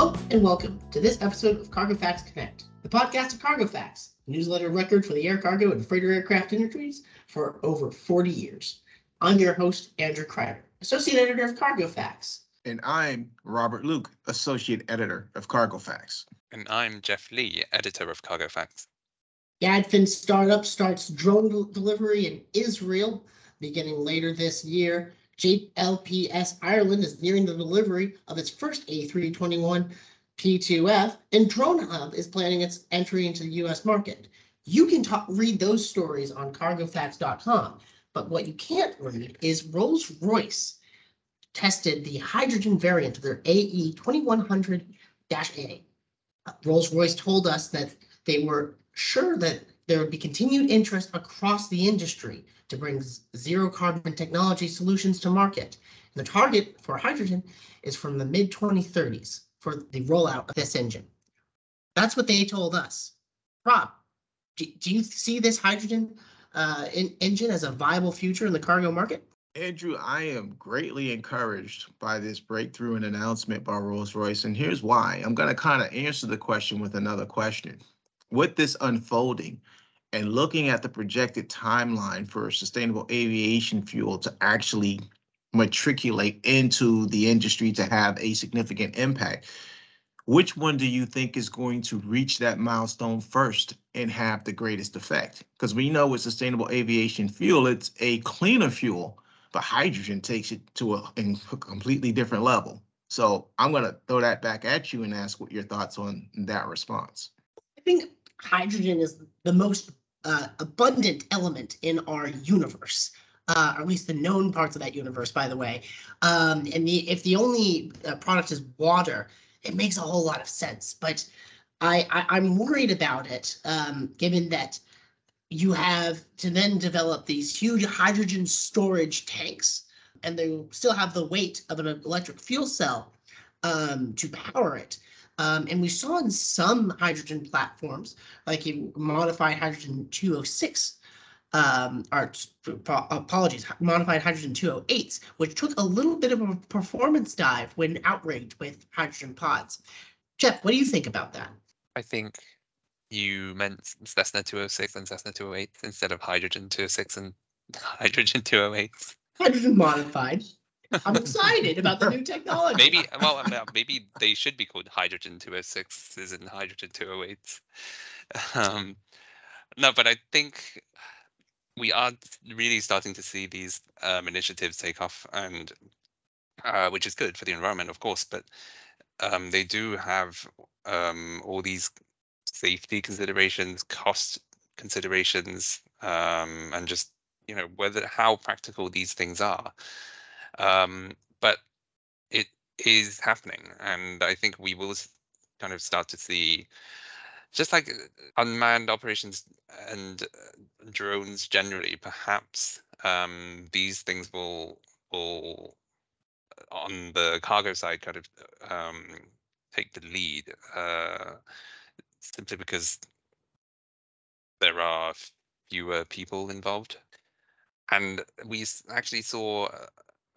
Hello and welcome to this episode of Cargo Facts Connect, the podcast of Cargo Facts, a newsletter record for the air cargo and freighter aircraft industries for over 40 years. I'm your host, Andrew Kreider, Associate Editor of Cargo Facts. And I'm Robert Luke, Associate Editor of Cargo Facts. And I'm Jeff Lee, Editor of Cargo Facts. Gadfin Startup starts drone delivery in Israel beginning later this year. JLPS Ireland is nearing the delivery of its first A321 P2F, and Drone Hub is planning its entry into the US market. You can talk, read those stories on cargofacts.com, but what you can't read is Rolls Royce tested the hydrogen variant of their AE 2100 A. Rolls Royce told us that they were sure that there would be continued interest across the industry to bring zero carbon technology solutions to market. And the target for hydrogen is from the mid 2030s for the rollout of this engine. That's what they told us. Rob, do, do you see this hydrogen uh, in, engine as a viable future in the cargo market? Andrew, I am greatly encouraged by this breakthrough and announcement by Rolls Royce. And here's why. I'm going to kind of answer the question with another question. With this unfolding, and looking at the projected timeline for sustainable aviation fuel to actually matriculate into the industry to have a significant impact, which one do you think is going to reach that milestone first and have the greatest effect? Because we know with sustainable aviation fuel, it's a cleaner fuel, but hydrogen takes it to a, a completely different level. So I'm going to throw that back at you and ask what your thoughts on that response. I think hydrogen is the most uh, abundant element in our universe. Uh, or at least the known parts of that universe, by the way. Um, and the if the only uh, product is water, it makes a whole lot of sense. But I, I am worried about it, um, given that you have to then develop these huge hydrogen storage tanks, and they still have the weight of an electric fuel cell um, to power it. Um, and we saw in some hydrogen platforms, like in modified hydrogen 206, um, or apologies, modified hydrogen 208s, which took a little bit of a performance dive when outrigged with hydrogen pods. Jeff, what do you think about that? I think you meant Cessna 206 and Cessna 208 instead of hydrogen 206 and hydrogen 208. Hydrogen modified. I'm excited about the new technology. Maybe, well, maybe they should be called hydrogen 206s and hydrogen 208s. Um, no, but I think we are really starting to see these um, initiatives take off, and uh, which is good for the environment, of course. But um, they do have um, all these safety considerations, cost considerations, um, and just you know whether how practical these things are. Um, but it is happening, and I think we will kind of start to see just like uh, unmanned operations and uh, drones generally perhaps um, these things will will uh, on the cargo side kind of um, take the lead uh, simply because there are fewer people involved. And we actually saw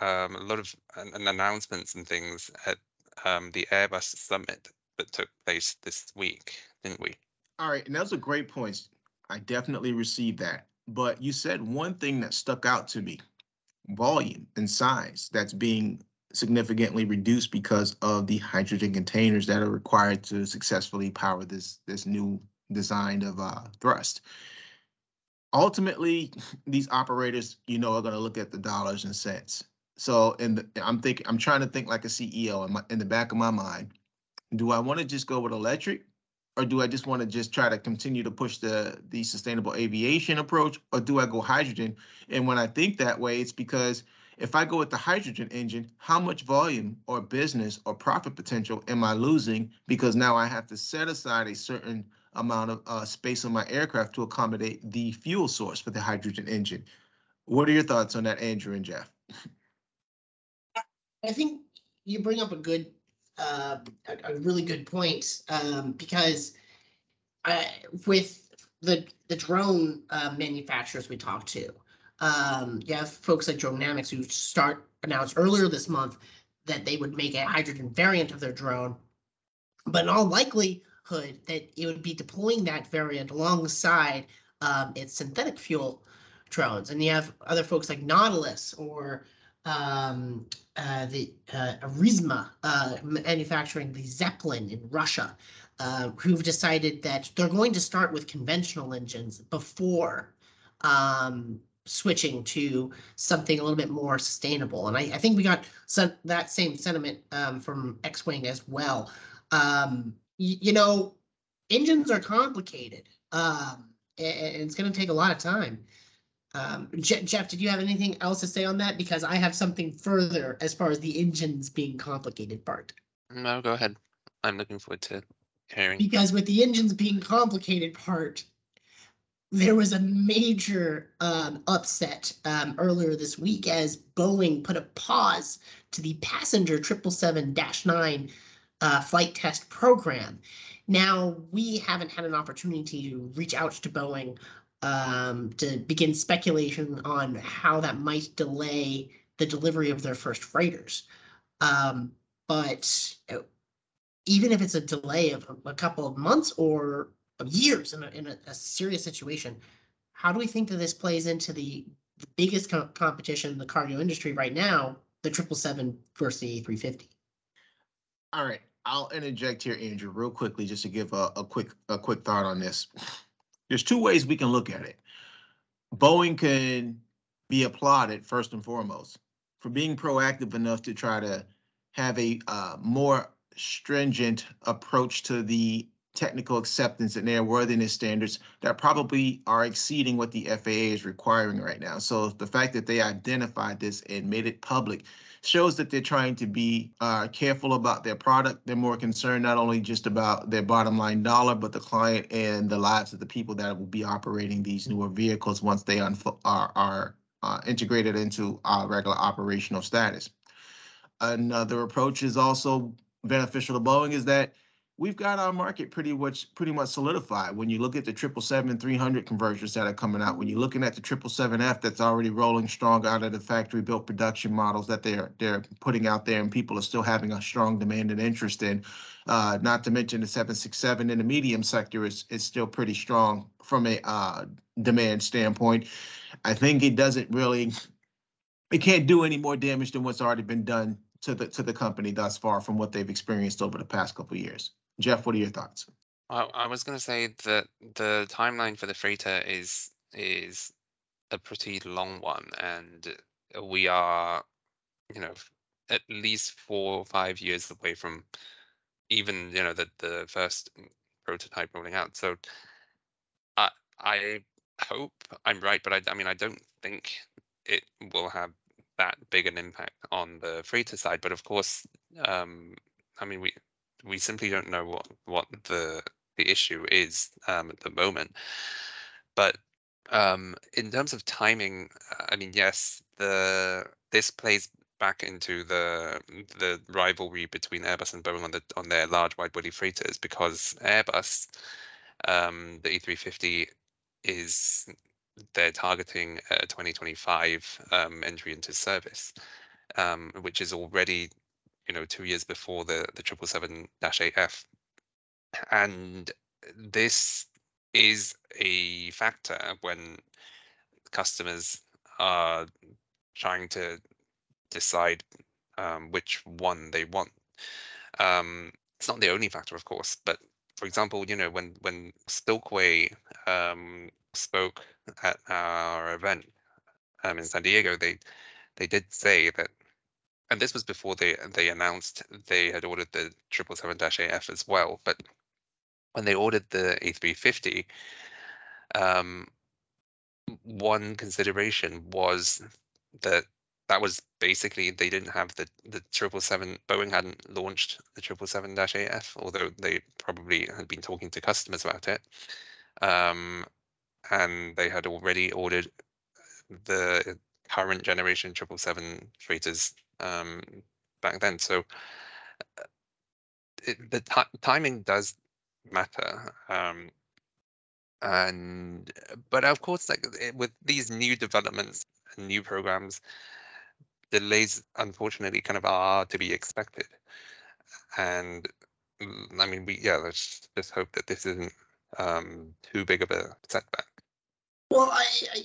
um, a lot of an, announcements and things at um, the Airbus summit that took place this week, didn't we? All right, and those are great points. I definitely received that. But you said one thing that stuck out to me volume and size that's being significantly reduced because of the hydrogen containers that are required to successfully power this this new design of uh, thrust ultimately these operators you know are going to look at the dollars and cents so in the, I'm thinking, I'm trying to think like a CEO in, my, in the back of my mind. Do I want to just go with electric, or do I just want to just try to continue to push the the sustainable aviation approach, or do I go hydrogen? And when I think that way, it's because if I go with the hydrogen engine, how much volume or business or profit potential am I losing because now I have to set aside a certain amount of uh, space on my aircraft to accommodate the fuel source for the hydrogen engine? What are your thoughts on that, Andrew and Jeff? I think you bring up a good, uh, a, a really good point um, because I, with the the drone uh, manufacturers we talked to, um, you have folks like Dronamics who start announced earlier this month that they would make a hydrogen variant of their drone but in all likelihood that it would be deploying that variant alongside um, its synthetic fuel drones. And you have other folks like Nautilus or um, uh, the uh, uh, manufacturing the Zeppelin in Russia, uh, who've decided that they're going to start with conventional engines before um, switching to something a little bit more sustainable. And I, I think we got some, that same sentiment um, from X-Wing as well. Um, you know, engines are complicated. Um, and it's going to take a lot of time. Um, Je- Jeff, did you have anything else to say on that? Because I have something further as far as the engines being complicated part. No, go ahead. I'm looking forward to hearing. Because with the engines being complicated part, there was a major um, upset um, earlier this week as Boeing put a pause to the passenger 777-9 uh, flight test program. Now, we haven't had an opportunity to reach out to Boeing um, to begin speculation on how that might delay the delivery of their first freighters. Um, but uh, even if it's a delay of a, couple of months or of years in a, in a, a serious situation, how do we think that this plays into the, the biggest co- competition in the cargo industry right now, the triple seven versus the A three fifty? All right, I'll interject here, Andrew, real quickly, just to give a, a quick, a quick thought on this. There's two ways we can look at it. Boeing can be applauded first and foremost for being proactive enough to try to have a uh, more stringent approach to the technical acceptance and airworthiness standards that probably are exceeding what the FAA is requiring right now. So the fact that they identified this and made it public shows that they're trying to be uh, careful about their product. They're more concerned not only just about their bottom line dollar, but the client and the lives of the people that will be operating these newer vehicles once they are, are uh, integrated into our regular operational status. Another approach is also beneficial to Boeing is that we've got our market pretty much pretty much solidified. When you look at the triple seven three hundred conversions that are coming out, when you're looking at the triple seven F that's already rolling strong out of the factory built production models that they're they're putting out there, and people are still having a strong demand and interest in. Uh, not to mention the seven six seven in the medium sector is is still pretty strong from a uh, demand standpoint. I think it doesn't really. It can't do any more damage than what's already been done to the to the company thus far from what they've experienced over the past couple years. Jeff, what are your thoughts? I, I was going to say that the timeline for the freighter is is a pretty long one, and we are, you know, at least four or five years away from even you know the the first prototype rolling out. So, I I hope I'm right, but I I mean I don't think it will have that big an impact on the freighter side. But of course, um, I mean we we simply don't know what what the the issue is um, at the moment. But um, in terms of timing, I mean, yes, the this plays back into the the rivalry between Airbus and Boeing on the on their large wide body freighters because Airbus, um, the A350 is they're targeting a 2025 um, entry into service, um, which is already you know two years before the the 777-8F, and this is a factor when customers are trying to decide um, which one they want. Um, it's not the only factor, of course, but for example, you know, when when Silk Way um, spoke at our event um, in San Diego, they they did say that, and this was before they they announced they had ordered the 777-8F as well, but when they ordered the A350, um, one consideration was that that was basically they didn't have the the triple seven Boeing hadn't launched the triple seven dash AF, although they probably had been talking to customers about it. Um, and they had already ordered the current generation triple seven freighters um, back then. So uh, it, the ti- timing does matter. Um, and but of course, like it- with these new developments new programs, delays unfortunately kind of are to be expected. And mm, I mean, we yeah, let's just hope that this isn't um, too big of a setback. Well, I, I,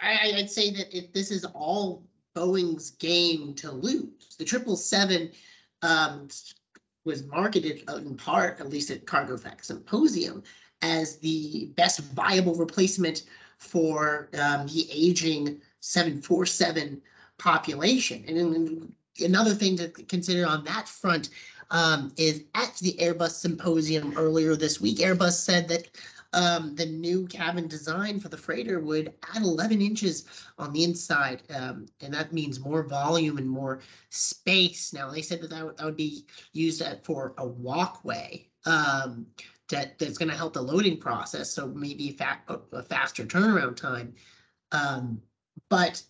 I, I'd say that if this is all Boeing's game to lose, the triple seven, um, was marketed in part, at least at Cargo Facts Symposium, as the best viable replacement for, um, the aging seven four seven population. And another thing to consider on that front, um, is at the Airbus Symposium earlier this week, Airbus said that um, the new cabin design for the freighter would add 11 inches on the inside, um, and that means more volume and more space. Now they said that that would, that would be used at, for a walkway um, that that's going to help the loading process, so maybe fa- a, faster turnaround time. Um, but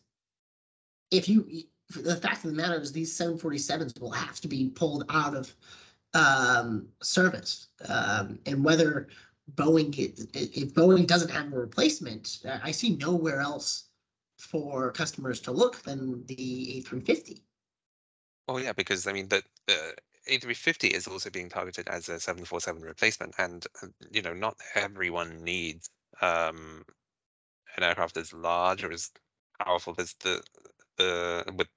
if you the fact of the matter is these 747s will have to be pulled out of um, service. Um, and whether Boeing, if Boeing doesn't have a replacement, uh, I see nowhere else for customers to look than the A350. Oh yeah, because I mean the the A350 is also being targeted as a 747 replacement, and uh, you know not everyone needs um, an aircraft as large or as powerful as the the with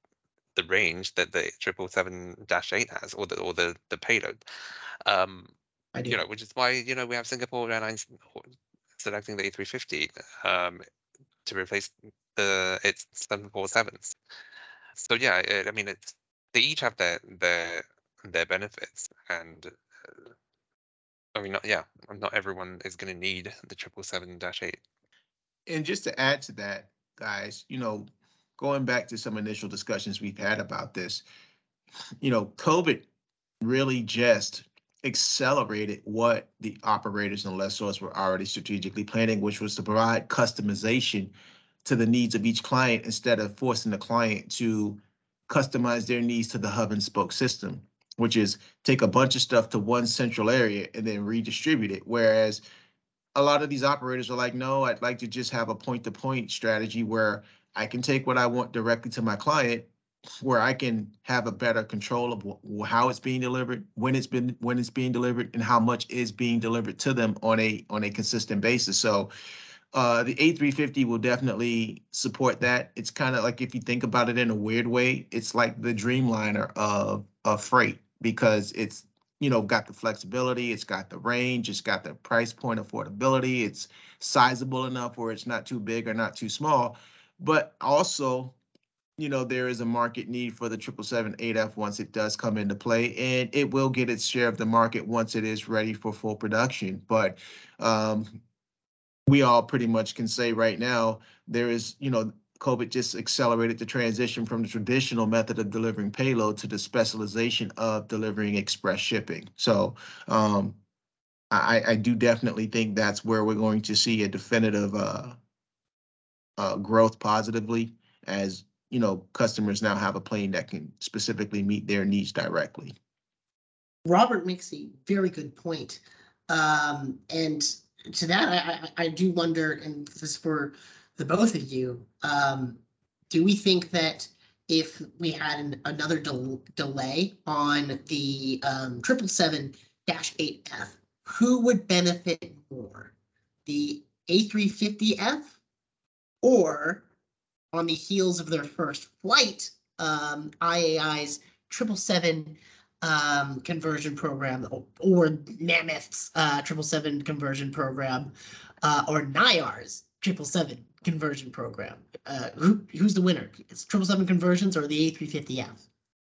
the range that the 777-8 has, or the or the the payload. Um, I do. you know, which is why you know we have Singapore Airlines selecting the A350 um, to replace the its 747s. So yeah, it, I mean, it's they each have their their their benefits, and uh, I mean, not, yeah, not everyone is going to need the 777-8. And just to add to that, guys, you know, going back to some initial discussions we've had about this, you know, COVID really just accelerated what the operators and lessors were already strategically planning, which was to provide customization to the needs of each client instead of forcing the client to customize their needs to the hub and spoke system, which is take a bunch of stuff to one central area and then redistribute it. Whereas a lot of these operators are like, no, I'd like to just have a point to point strategy where I can take what I want directly to my client where I can have a better control of wh- how it's being delivered, when it's been when it's being delivered, and how much is being delivered to them on a on a consistent basis. So uh, the A350 will definitely support that. It's kind of like if you think about it in a weird way, it's like the Dreamliner of of freight because it's you know got the flexibility, it's got the range, it's got the price point affordability, it's sizable enough where it's not too big or not too small, but also you know, there is a market need for the triple seven eight F once it does come into play, and it will get its share of the market once it is ready for full production. But um, we all pretty much can say right now there is, you know, COVID just accelerated the transition from the traditional method of delivering payload to the specialization of delivering express shipping. So um, I, I do definitely think that's where we're going to see a definitive uh, uh, growth positively as you know, customers now have a plane that can specifically meet their needs directly. Robert makes a very good point. Um, and to that, I, I, do wonder, and this is for the both of you, um, do we think that if we had an, another del- delay on the um, 777-8F, who would benefit more? The A350F or on the heels of their first flight, um, IAI's triple seven um, conversion program or, Mammoth's uh, triple seven conversion program uh, or NIAR's triple seven conversion program. Uh, who, who's the winner? It's triple seven conversions or the A350F?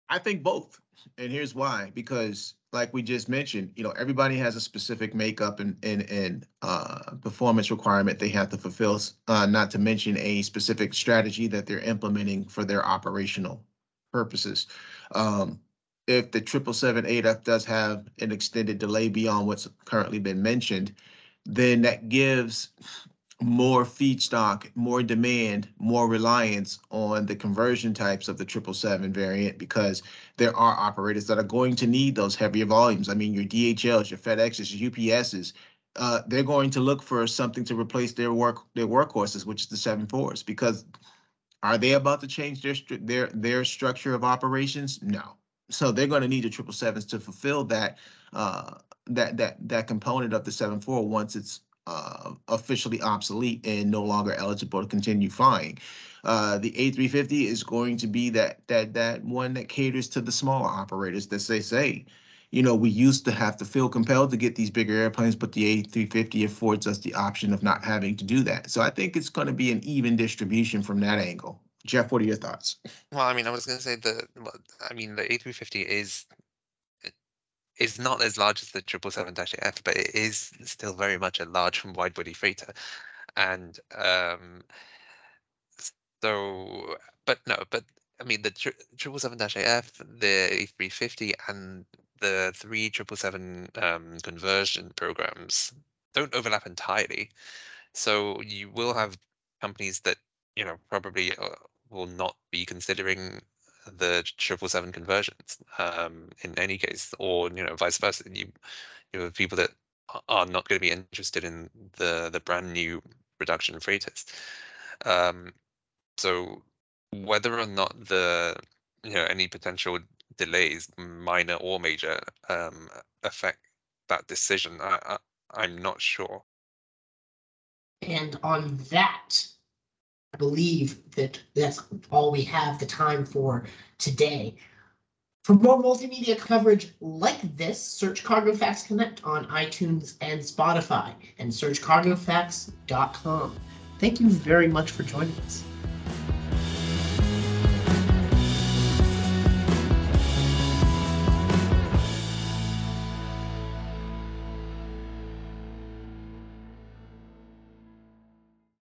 I think both. And here's why, because like we just mentioned, you know, everybody has a specific makeup and and and uh, performance requirement they have to fulfill. Uh, not to mention a specific strategy that they're implementing for their operational purposes. Um, if the triple seven eight F does have an extended delay beyond what's currently been mentioned, then that gives more feedstock, more demand, more reliance on the conversion types of the triple seven variant because there are operators that are going to need those heavier volumes. I mean, your DHLs, your FedExes, your UPSs, uh, they're going to look for something to replace their work their workhorses, which is the seven fours, because are they about to change their their their structure of operations? No, So they're going to need the triple sevens to fulfill that uh, that that that component of the seven four once it's uh, officially obsolete and no longer eligible to continue flying. Uh, the A350 is going to be that that that one that caters to the smaller operators that they say. You know, we used to have to feel compelled to get these bigger airplanes, but the A350 affords us the option of not having to do that. So I think it's going to be an even distribution from that angle. Jeff, what are your thoughts? Well, I mean, I was going to say. Well, I mean, the A350 is is not as large as the 777-F, but it is still very much a large and wide-body freighter, and um, so. But no, but I mean, the 777-F, the A350, and the three 777 um, conversion programs don't overlap entirely. So you will have companies that you know probably uh, will not be considering the triple seven conversions um, in any case, or you know vice versa. You you have people that are not going to be interested in the the brand new production freighters. Um, so whether or not the you know any potential delays, minor or major, um, affect that decision, I, I I'm not sure. And on that, believe that that's all we have the time for today. For more multimedia coverage like this, search Cargo Facts Connect on iTunes and Spotify and search cargofacts.com. Thank you very much for joining us.